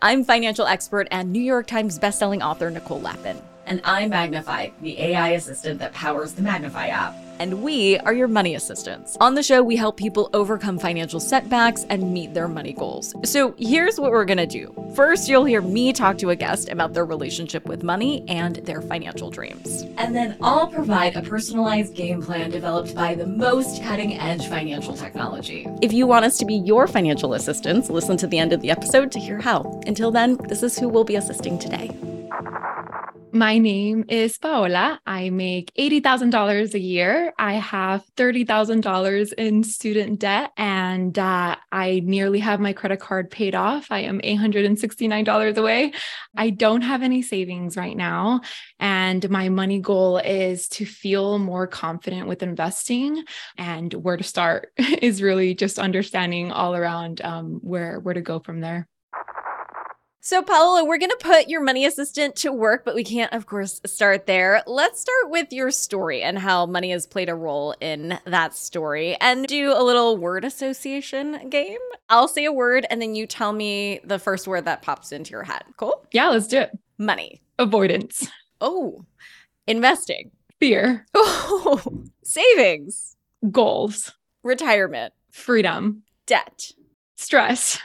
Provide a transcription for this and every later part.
I'm financial expert and New York Times bestselling author Nicole Lapin. And I'm Magnifi, the AI assistant that powers the Magnifi app and we are your money assistants. On the show, we help people overcome financial setbacks and meet their money goals. So here's what we're gonna do. First, you'll hear me talk to a guest about their relationship with money and their financial dreams. And then I'll provide a personalized game plan developed by the most cutting edge financial technology. If you want us to be your financial assistants, listen to the end of the episode to hear how. Until then, this is who we'll be assisting today. My name is Paola. I make $80,000 a year. I have $30,000 in student debt, and uh, I nearly have my credit card paid off. I am $869 away. I don't have any savings right now. And my money goal is to feel more confident with investing. And where to start is really just understanding all around um, where, where to go from there. So, Paola, we're going to put your money assistant to work, but we can't, of course, start there. Let's start with your story and how money has played a role in that story and do a little word association game. I'll say a word and then you tell me the first word that pops into your head. Cool? Yeah, let's do it. Money. Avoidance. Oh, investing. Fear. Oh, savings. Goals. Retirement. Freedom. Debt. Stress.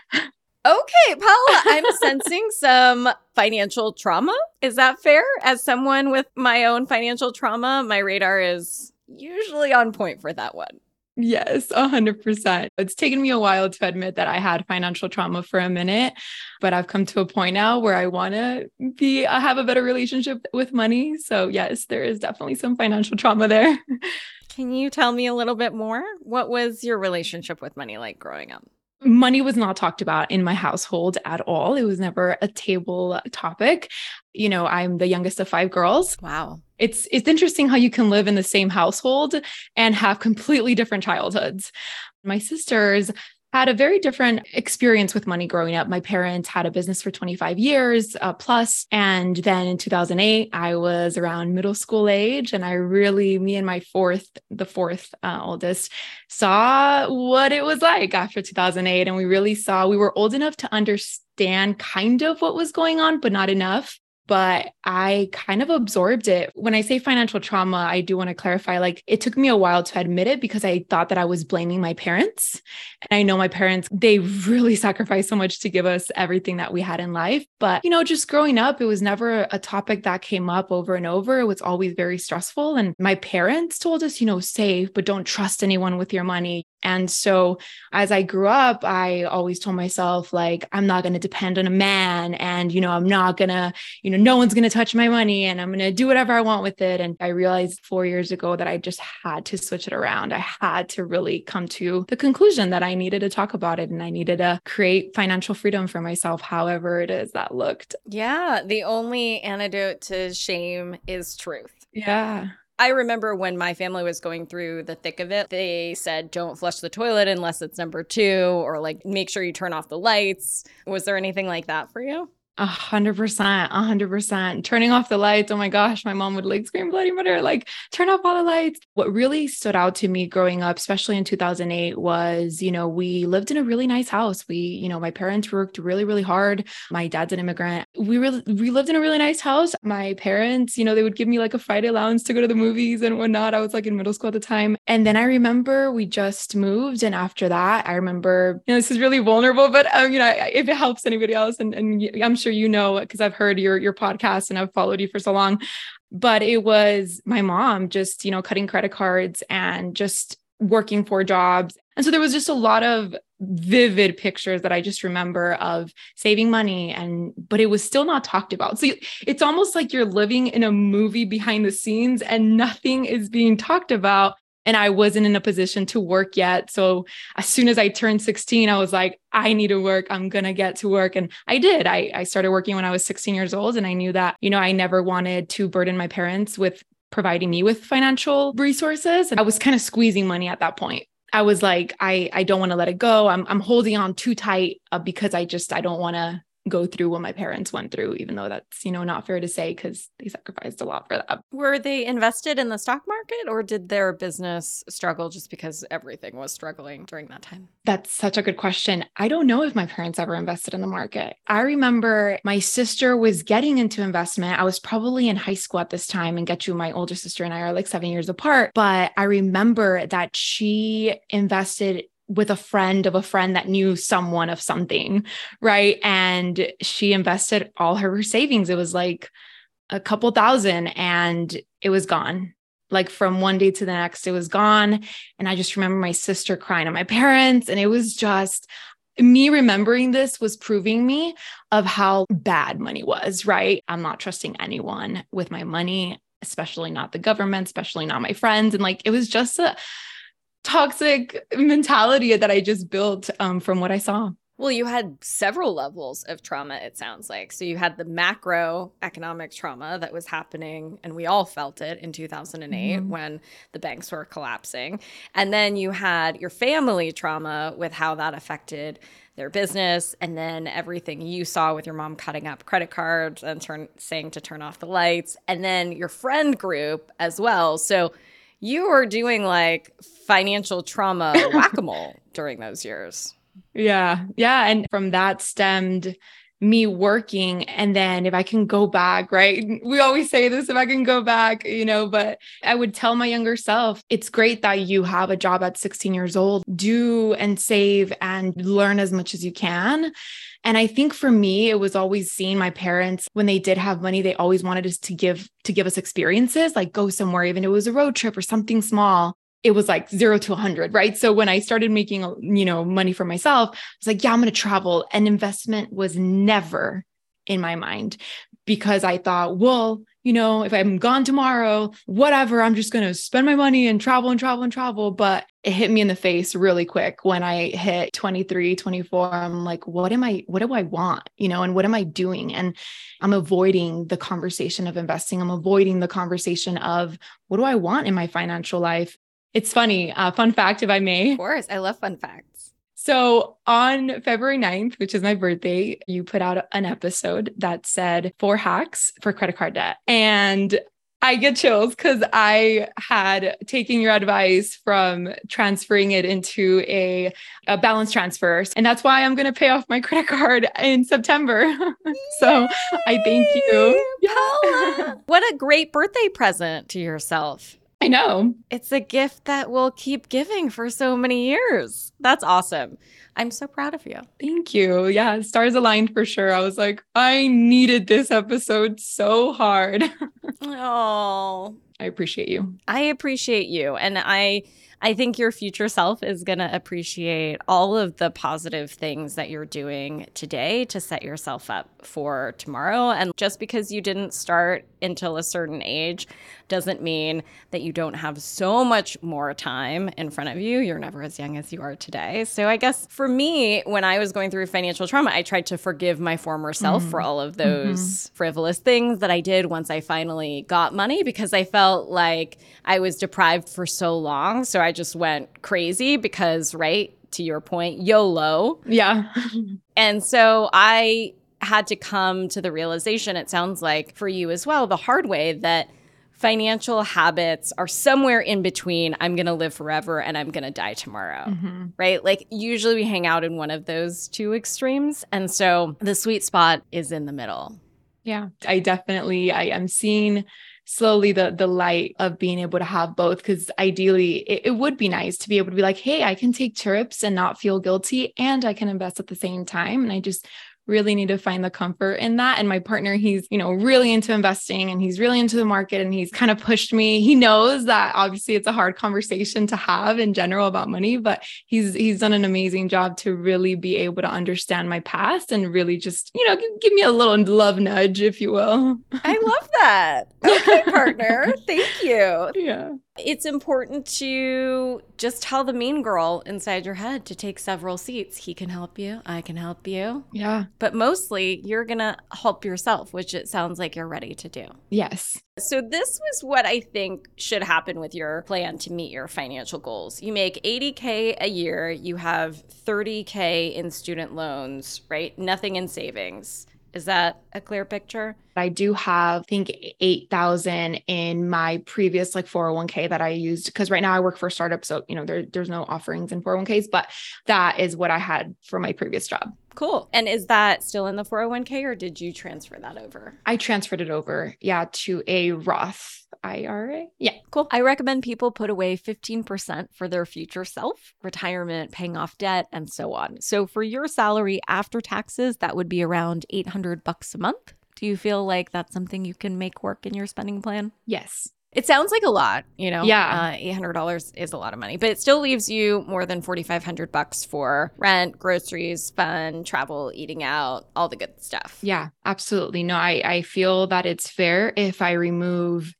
Okay, Paula, I'm sensing some financial trauma. Is that fair? As someone with my own financial trauma, my radar is usually on point for that one. Yes, 100%. It's taken me a while to admit that I had financial trauma for a minute, but I've come to a point now where I want to be I have a better relationship with money. So, yes, there is definitely some financial trauma there. Can you tell me a little bit more? What was your relationship with money like growing up? Money was not talked about in my household at all. It was never a table topic. You know, I'm the youngest of five girls. Wow. It's it's interesting how you can live in the same household and have completely different childhoods. My sisters had a very different experience with money growing up. My parents had a business for 25 years uh, plus, and then in 2008, I was around middle school age, and I really, me and my fourth, the fourth uh, oldest, saw what it was like after 2008, and we really saw we were old enough to understand kind of what was going on, but not enough but I kind of absorbed it. When I say financial trauma, I do want to clarify like it took me a while to admit it because I thought that I was blaming my parents. And I know my parents, they really sacrificed so much to give us everything that we had in life. But, you know, just growing up, it was never a topic that came up over and over. It was always very stressful. And my parents told us, you know, save, but don't trust anyone with your money. And so as I grew up, I always told myself, like, I'm not going to depend on a man. And, you know, I'm not going to, you know, no one's going to touch my money and I'm going to do whatever I want with it. And I realized four years ago that I just had to switch it around. I had to really come to the conclusion that I needed to talk about it and I needed to create financial freedom for myself, however it is that looked. Yeah. The only antidote to shame is truth. Yeah. I remember when my family was going through the thick of it, they said, don't flush the toilet unless it's number two, or like make sure you turn off the lights. Was there anything like that for you? A hundred percent, a hundred percent. Turning off the lights. Oh my gosh, my mom would like scream bloody murder, like turn off all the lights. What really stood out to me growing up, especially in 2008, was, you know, we lived in a really nice house. We, you know, my parents worked really, really hard. My dad's an immigrant. We really we lived in a really nice house. My parents, you know, they would give me like a Friday allowance to go to the movies and whatnot. I was like in middle school at the time. And then I remember we just moved. And after that, I remember, you know, this is really vulnerable, but um, you know, if it helps anybody else, and, and I'm sure you know because I've heard your your podcast and I've followed you for so long. But it was my mom just, you know, cutting credit cards and just working for jobs. And so there was just a lot of vivid pictures that I just remember of saving money and but it was still not talked about. So it's almost like you're living in a movie behind the scenes and nothing is being talked about and I wasn't in a position to work yet. So as soon as I turned 16, I was like, I need to work. I'm going to get to work. And I did. I, I started working when I was 16 years old. And I knew that, you know, I never wanted to burden my parents with providing me with financial resources. And I was kind of squeezing money at that point. I was like, I, I don't want to let it go. I'm, I'm holding on too tight uh, because I just, I don't want to go through what my parents went through, even though that's, you know, not fair to say because they sacrificed a lot for that. Were they invested in the stock market or did their business struggle just because everything was struggling during that time? That's such a good question. I don't know if my parents ever invested in the market. I remember my sister was getting into investment. I was probably in high school at this time, and get you, my older sister and I are like seven years apart. But I remember that she invested with a friend of a friend that knew someone of something, right? And she invested all her savings. It was like a couple thousand and it was gone. Like from one day to the next, it was gone. And I just remember my sister crying at my parents. And it was just, me remembering this was proving me of how bad money was, right? I'm not trusting anyone with my money, especially not the government, especially not my friends. And like, it was just a, toxic mentality that I just built um, from what I saw. Well, you had several levels of trauma, it sounds like. So you had the macro economic trauma that was happening, and we all felt it in 2008 mm-hmm. when the banks were collapsing. And then you had your family trauma with how that affected their business, and then everything you saw with your mom cutting up credit cards and turn, saying to turn off the lights, and then your friend group as well. So you were doing like financial trauma whack a mole during those years. Yeah. Yeah. And from that stemmed me working. And then if I can go back, right? We always say this if I can go back, you know, but I would tell my younger self, it's great that you have a job at 16 years old. Do and save and learn as much as you can. And I think for me, it was always seeing my parents when they did have money, they always wanted us to give to give us experiences, like go somewhere, even if it was a road trip or something small. It was like zero to 100, right? So when I started making, you know, money for myself, I was like, yeah, I'm going to travel. And investment was never in my mind because I thought, well, you know, if I'm gone tomorrow, whatever, I'm just going to spend my money and travel and travel and travel. But it hit me in the face really quick when I hit 23, 24. I'm like, what am I, what do I want? You know, and what am I doing? And I'm avoiding the conversation of investing. I'm avoiding the conversation of what do I want in my financial life? It's funny. Uh, fun fact, if I may. Of course. I love fun facts. So on February 9th, which is my birthday, you put out an episode that said four hacks for credit card debt. And I get chills because I had taken your advice from transferring it into a, a balance transfer. And that's why I'm going to pay off my credit card in September. so I thank you. Paula. what a great birthday present to yourself. I know. It's a gift that we'll keep giving for so many years. That's awesome. I'm so proud of you. Thank you. Yeah, stars aligned for sure. I was like, I needed this episode so hard. oh, I appreciate you. I appreciate you. And I I think your future self is going to appreciate all of the positive things that you're doing today to set yourself up for tomorrow. And just because you didn't start until a certain age doesn't mean that you don't have so much more time in front of you. You're never as young as you are today. So I guess for me, when I was going through financial trauma, I tried to forgive my former self mm. for all of those mm-hmm. frivolous things that I did once I finally got money because I felt like I was deprived for so long. So I just went crazy because, right, to your point, YOLO. Yeah. and so I had to come to the realization, it sounds like for you as well, the hard way that financial habits are somewhere in between I'm going to live forever and I'm going to die tomorrow. Mm-hmm. Right? Like usually we hang out in one of those two extremes. And so the sweet spot is in the middle. Yeah. I definitely I am seeing slowly the the light of being able to have both because ideally it, it, would be nice to be able to be like hey i can take trips and not feel guilty and i can invest at the same time and i just really need to find the comfort in that. And my partner, he's, you know, really into investing and he's really into the market and he's kind of pushed me. He knows that obviously it's a hard conversation to have in general about money, but he's he's done an amazing job to really be able to understand my past and really just, you know, give, give me a little love nudge, if you will. I love that. Okay, partner. Thank you. Yeah. It's important to just tell the mean girl inside your head to take several seats. He can help you. I can help you. Yeah. But mostly, you're going to help yourself, which it sounds like you're ready to do. Yes. So, this was what I think should happen with your plan to meet your financial goals. You make 80K a year, you have 30K in student loans, right? Nothing in savings. Is that a clear picture? I do have, I think, 8,000 in my previous like 401k that I used because right now I work for a startup. So, you know, there, there's no offerings in 401ks, but that is what I had for my previous job. Cool. And is that still in the 401k or did you transfer that over? I transferred it over, yeah, to a Roth IRA. Yeah. Cool. I recommend people put away 15% for their future self, retirement, paying off debt, and so on. So for your salary after taxes, that would be around 800 bucks a month. Do you feel like that's something you can make work in your spending plan? Yes. It sounds like a lot, you know. Yeah. uh, eight hundred dollars is a lot of money, but it still leaves you more than forty five hundred bucks for rent, groceries, fun, travel, eating out, all the good stuff. Yeah, absolutely. No, I, I feel that it's fair if I remove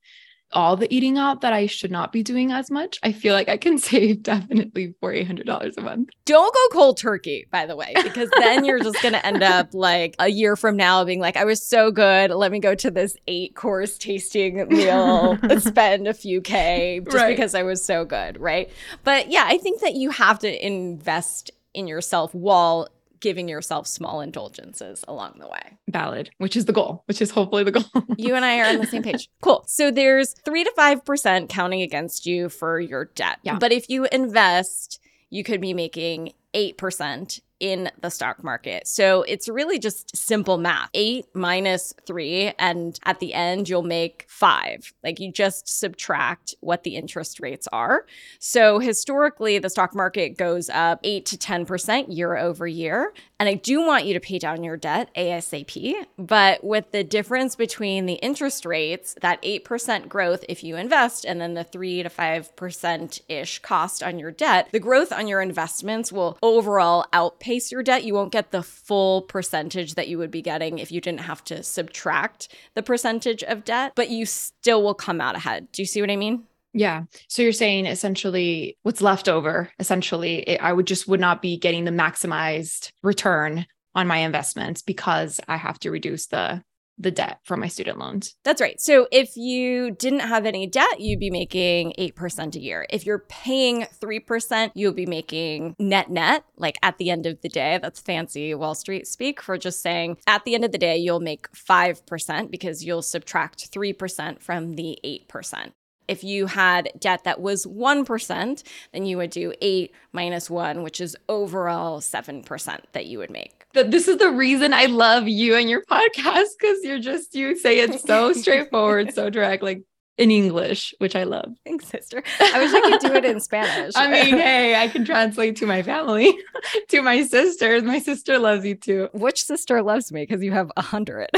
all the eating out that I should not be doing as much, I feel like I can save definitely for $800 a month. Don't go cold turkey, by the way, because then you're just to end up like a year from now being like, I was so good. Let me go to this eight course tasting meal, spend a few K just Right. because I was so good. Right. But yeah, I think that you have to invest in yourself while giving yourself small indulgences along the way. Valid, which is the goal, which is hopefully the goal. You and I are on the same page. Cool. So there's three to five percent counting against you for your debt. Yeah. But if you invest, you could be making eight percent in the stock market. So it's really just simple math. Eight minus three, and at the end you'll make five. Like you just subtract what the interest rates are. So historically, the stock market goes up eight to ten percent year over year. And I do want you to pay down your debt ASAP. But with the difference between the interest rates, that 8% growth if you invest, and then the 3 to 5% ish cost on your debt, the growth on your investments will overall outpace your debt. You won't get the full percentage that you would be getting if you didn't have to subtract the percentage of debt, but you still will come out ahead. Do you see what I mean? yeah. So you're saying essentially what's left over, essentially, it, I would just would not be getting the maximized return on my investments because I have to reduce the the debt from my student loans. That's right. So if you didn't have any debt, you'd be making 8% a year. If you're paying 3%, you'll be making net net, like at the end of the day. That's fancy Wall Street speak for just saying at the end of the day, you'll make 5% because you'll subtract 3% from the 8%. If you had debt that was 1%, then you would do 8 minus 1, which is overall 7% that you would make. This is the reason I love you and your podcast because you're just you say it so straightforward, so direct, like in English, which I love. Thanks, sister. I wish I could do it in Spanish. I mean, hey, I can translate to my family, to my sisters. My sister loves you too. Which sister loves me? Because you have a hundred.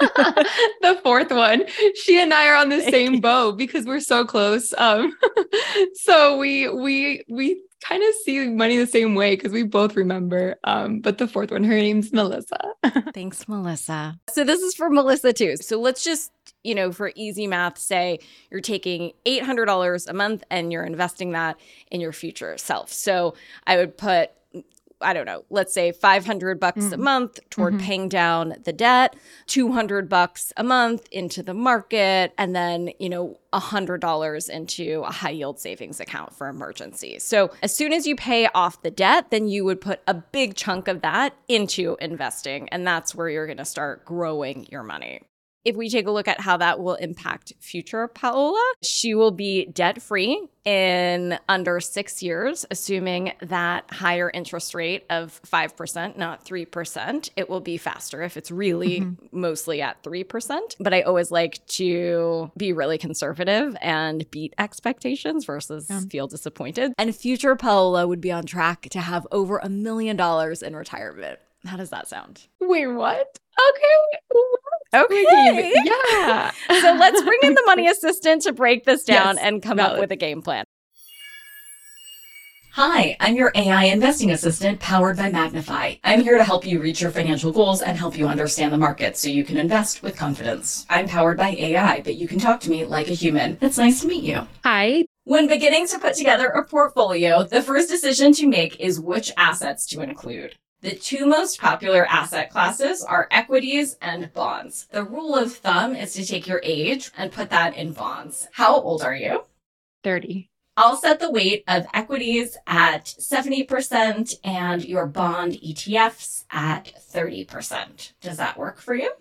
the fourth one, she and I are on the same boat because we're so close. Um, so we we we kind of see money the same way because we both remember. Um, but the fourth one, her name's Melissa. Thanks, Melissa. So this is for Melissa too. So let's just, you know, for easy math, say you're taking $800 a month and you're investing that in your future self. So I would put I don't know, let's say 500 bucks a Mm. month toward Mhm. paying down the debt, 200 bucks a month into the market, and then, you know, $100 into a high yield savings account for emergencies. So, as soon as you pay off the debt, then you would put a big chunk of that into investing, and that's where you're going to start growing your money. If we take a look at how that will impact future Paola, she will be debt free in under six years, assuming that higher interest rate of 5%, not 3%. It will be faster if it's really mm-hmm. mostly at 3%. But I always like to be really conservative and beat expectations versus Yeah. feel disappointed. And future Paola would be on track to have over a million dollars in retirement. How does that sound? Wait, what? Okay. Okay. Okay. Yeah. so let's bring in the money assistant to break this down Yes, and come up with a game plan. Hi, I'm your AI investing assistant powered by Magnifi. I'm here to help you reach your financial goals and help you understand the market so you can invest with confidence. I'm powered by AI, but you can talk to me like a human. It's nice to meet you. Hi. When beginning to put together a portfolio, the first decision to make is which assets to include. The two most popular asset classes are equities and bonds. The rule of thumb is to take your age and put that in bonds. How old are you? 30. I'll set the weight of equities at 70% and your bond ETFs at 30%. Does that work for you?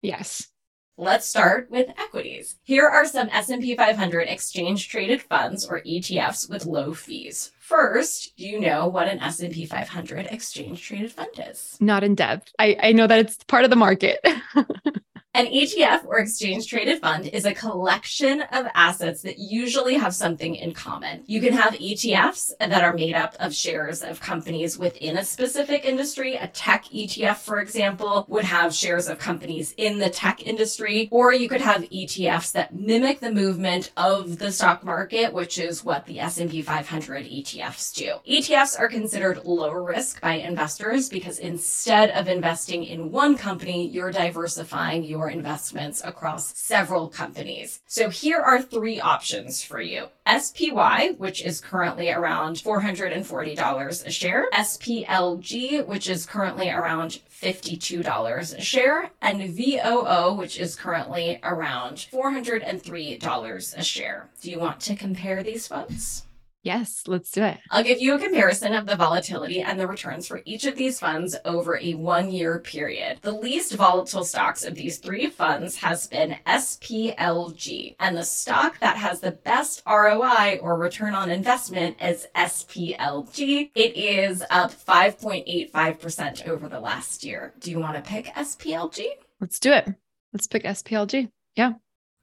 Yes. Let's start with equities. Here are some S&P 500 exchange traded funds or ETFs with low fees. First, do you know what an S&P 500 exchange traded fund is? Not in depth. I, I know that it's part of the market. An ETF or exchange traded fund is a collection of assets that usually have something in common. You can have ETFs that are made up of shares of companies within a specific industry. A tech ETF, for example, would have shares of companies in the tech industry, or you could have ETFs that mimic the movement of the stock market, which is what the S&P 500 ETFs do. ETFs are considered low risk by investors because instead of investing in one company, you're diversifying your your investments across several companies. So here are three options for you. SPY, which is currently around $440 a share, SPLG, which is currently around $52 a share, and VOO, which is currently around $403 a share. Do you want to compare these funds? Yes, let's do it. I'll give you a comparison of the volatility and the returns for each of these funds over a one year period. The least volatile stocks of these three funds has been SPLG, and the stock that has the best ROI or return on investment is SPLG. It is up 5.85% over the last year. Do you want to pick SPLG? Let's do it. Let's pick SPLG. Yeah.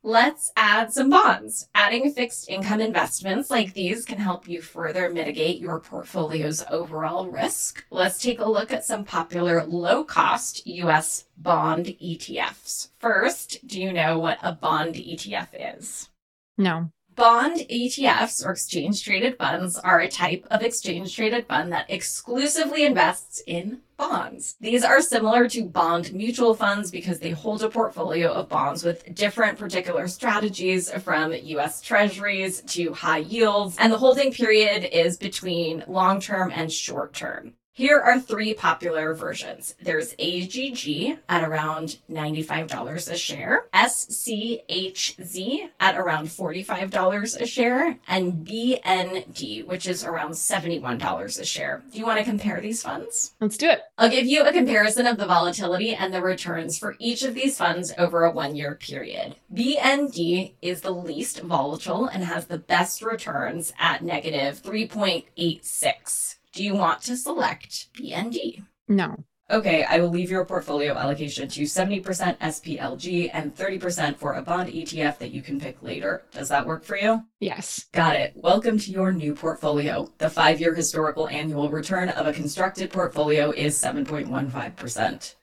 Let's add some bonds. Adding fixed income investments like these can help you further mitigate your portfolio's overall risk. Let's take a look at some popular low cost US bond ETFs. First, do you know what a bond ETF is? No. Bond ETFs or exchange traded funds are a type of exchange traded fund that exclusively invests in bonds. These are similar to bond mutual funds because they hold a portfolio of bonds with different particular strategies from US treasuries to high yields. And the holding period is between long term and short term. Here are three popular versions. There's AGG at around $95 a share, SCHZ at around $45 a share, and BND, which is around $71 a share. Do you want to compare these funds? Let's do it. I'll give you a comparison of the volatility and the returns for each of these funds over a one year period. BND is the least volatile and has the best returns at negative 3.86. Do you want to select BND? No. Okay, I will leave your portfolio allocation to 70% SPLG and 30% for a bond ETF that you can pick later. Does that work for you? Yes. Got it. Welcome to your new portfolio. The five year historical annual return of a constructed portfolio is 7.15%.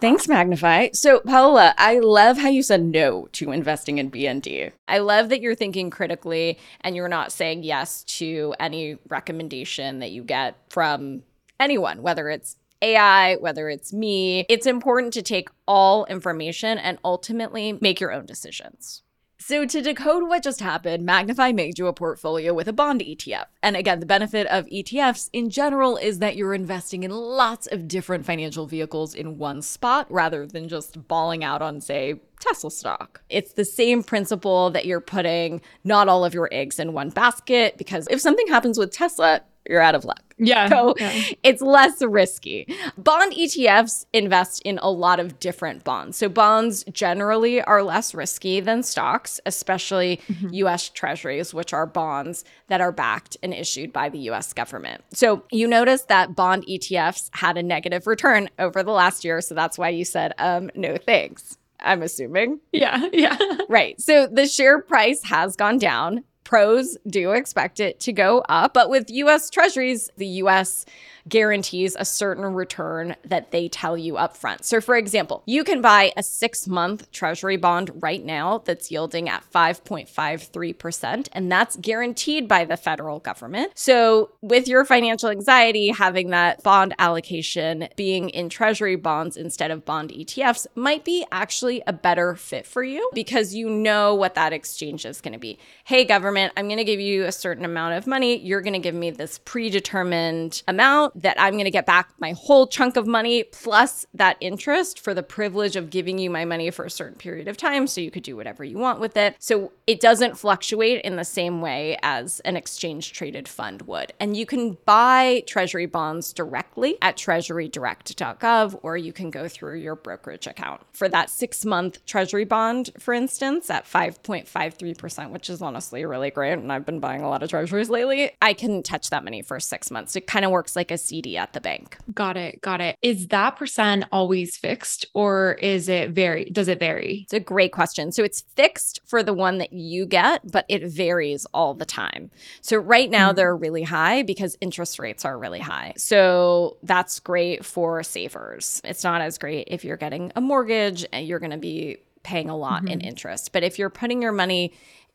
Thanks, Magnifi. So, Paola, I love how you said no to investing in BND. I love that you're thinking critically and you're not saying yes to any recommendation that you get from anyone, whether it's AI, whether it's me. It's important to take all information and ultimately make your own decisions. So, to decode what just happened, Magnifi made you a portfolio with a bond ETF. And again, the benefit of ETFs in general is that you're investing in lots of different financial vehicles in one spot rather than just balling out on, say, Tesla stock. It's the same principle that you're putting not all of your eggs in one basket because if something happens with Tesla, you're out of luck. Yeah. So yeah. it's less risky. Bond ETFs invest in a lot of different bonds. So bonds generally are less risky than stocks, especially mm-hmm. US treasuries, which are bonds that are backed and issued by the US government. So you notice that bond ETFs had a negative return over the last year. So that's why you said, um, no thanks. I'm assuming. Yeah, yeah. right. So the share price has gone down pros do expect it to go up. But with US Treasuries, the US guarantees a certain return that they tell you upfront. So, for example, you can buy a six month treasury bond right now that's yielding at 5.53%, and that's guaranteed by the federal government. So, with your financial anxiety, having that bond allocation being in treasury bonds instead of bond ETFs might be actually a better fit for you because you know what that exchange is going to be. Hey, government, I'm going to give you a certain amount of money. You're going to give me this predetermined amount that I'm going to get back my whole chunk of money plus that interest for the privilege of giving you my money for a certain period of time so you could do whatever you want with it. So it doesn't fluctuate in the same way as an exchange traded fund would. And you can buy treasury bonds directly at treasurydirect.gov or you can go through your brokerage account. For that 6-month treasury bond, for instance, at 5.53%, which is honestly really great and I've been buying a lot of treasuries lately, I can touch that money for 6 months. It kind of works like a CD at the bank. Got it. Got it. Is that percent always fixed or is it vary? Does it vary? It's a great question. So it's fixed for the one that you get, but it varies all the time. So right now mm-hmm. they're really high because interest rates are really high. So that's great for savers. It's not as great if you're getting a mortgage and you're going to be paying a lot mm-hmm. in interest. But if you're putting your money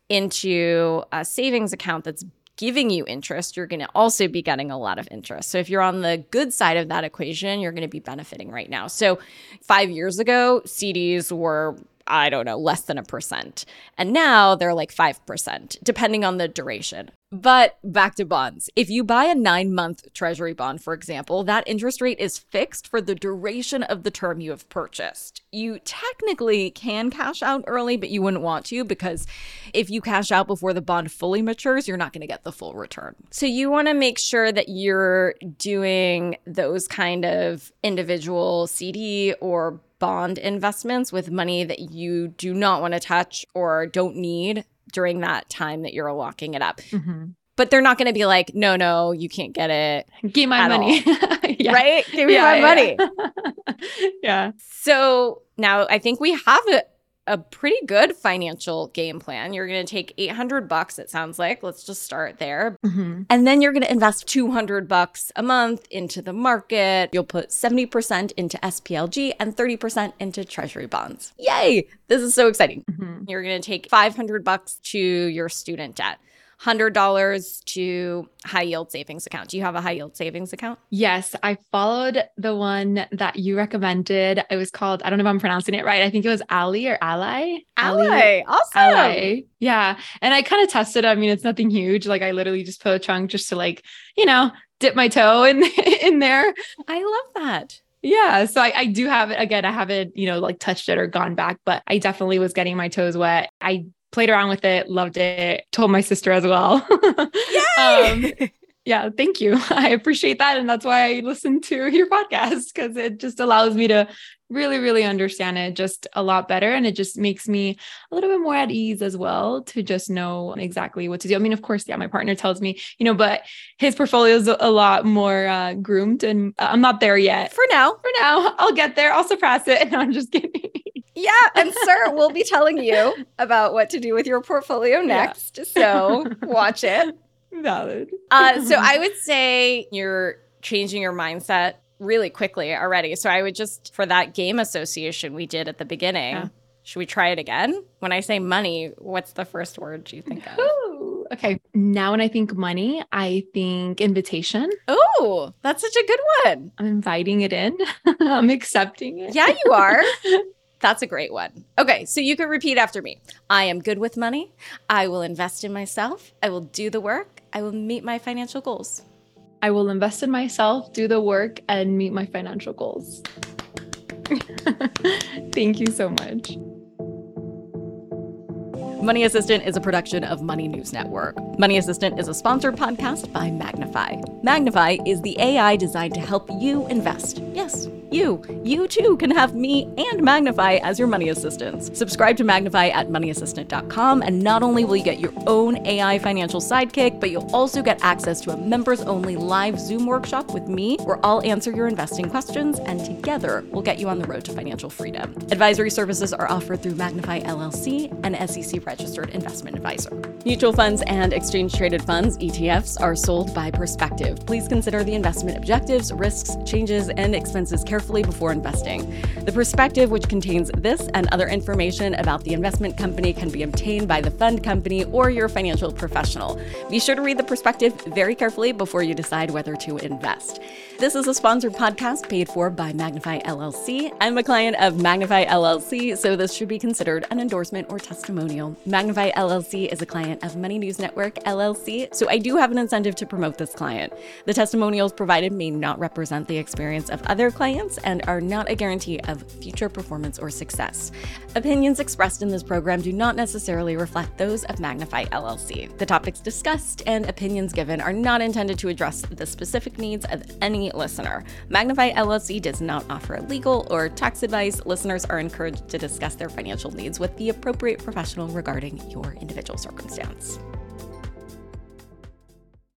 into a savings account that's giving you interest, you're going to also be getting a lot of interest. So if you're on the good side of that equation, you're going to be benefiting right now. So 5 years ago, CDs were I don't know, less than a percent. And now they're like 5%, depending on the duration. But back to bonds. If you buy a nine month treasury bond, for example, that interest rate is fixed for the duration of the term you have purchased. You technically can cash out early, but you wouldn't want to because if you cash out before the bond fully matures, you're not going to get the full return. So you want to make sure that you're doing those kind of individual CD or bond investments with money that you do not want to touch or don't need during that time that you're locking it up. Mm-hmm. But they're not going to be like, no, no, you can't get it. Give my money. yeah. Right? Give me yeah, my yeah. money. yeah. So now I think we have a, a pretty good financial game plan. You're going to take 800 bucks it sounds like. Let's just start there. Mm-hmm. And then you're going to invest 200 bucks a month into the market. You'll put 70% into SPLG and 30% into treasury bonds. Yay! This is so exciting. Mm-hmm. You're going to take 500 bucks to your student debt. $100 to high yield savings account. Do you have a high yield savings account? Yes, I followed the one that you recommended. It was called, I don't know if I'm pronouncing it right. I think it was Ali or Ally. Ally. Awesome. Ally. Yeah. And I kind of tested. I mean, it's nothing huge. Like I literally just put a chunk just to like, you know, dip my toe in in there. I love that. Yeah. So I, I, do have it again. I haven't, you know, like touched it or gone back, but I definitely was getting my toes wet. I played around with it, loved it, told my sister as well. um, yeah, thank you. I appreciate that. And that's why I listen to your podcast because it just allows me to really, really understand it just a lot better. And it just makes me a little bit more at ease as well to just know exactly what to do. I mean, of course, yeah, my partner tells me, you know, but his portfolio is a lot more uh, groomed and I'm not there yet. For now. For now, I'll get there. I'll surpass it. And I'm just kidding. Yeah, and sir, we'll be telling you about what to do with your portfolio next. Yeah. So watch it. Valid. Uh, so I would say you're changing your mindset really quickly already. So I would just for that game association we did at the beginning. Yeah. Should we try it again? When I say money, what's the first word you think of? Ooh, okay. Now when I think money, I think invitation. Oh, that's such a good one. I'm inviting it in. I'm accepting it. Yeah, you are. That's a great one. Okay, so you can repeat after me. I am good with money. I will invest in myself. I will do the work. I will meet my financial goals. I will invest in myself, do the work, and meet my financial goals. Thank you so much. Money Assistant is a production of Money News Network. Money Assistant is a sponsored podcast by Magnifi. Magnifi is the AI designed to help you invest. Yes you. You too can have me and Magnifi as your money assistants. Subscribe to Magnifi at moneyassistant.com, and not only will you get your own AI financial sidekick, but you'll also get access to a members only live Zoom workshop with me where I'll answer your investing questions, and together we'll get you on the road to financial freedom. Advisory services are offered through Magnifi LLC, and SEC registered investment advisor. Mutual funds and exchange traded funds, ETFs, are sold by prospectus. Please consider the investment objectives, risks, changes, and expenses carefully before investing. The prospectus, which contains this and other information about the investment company, can be obtained by the fund company or your financial professional. Be sure to read the prospectus very carefully before you decide whether to invest. This is a sponsored podcast paid for by Magnifi LLC. I'm a client of Magnifi LLC, so this should be considered an endorsement or testimonial. Magnifi LLC is a client of Money News Network LLC, so I do have an incentive to promote this client. The testimonials provided may not represent the experience of other clients and are not a guarantee of future performance or success. Opinions expressed in this program do not necessarily reflect those of Magnifi LLC. The topics discussed and opinions given are not intended to address the specific needs of any listener. Magnifi LLC does not offer legal or tax advice. Listeners are encouraged to discuss their financial needs with the appropriate professional regarding your individual circumstance.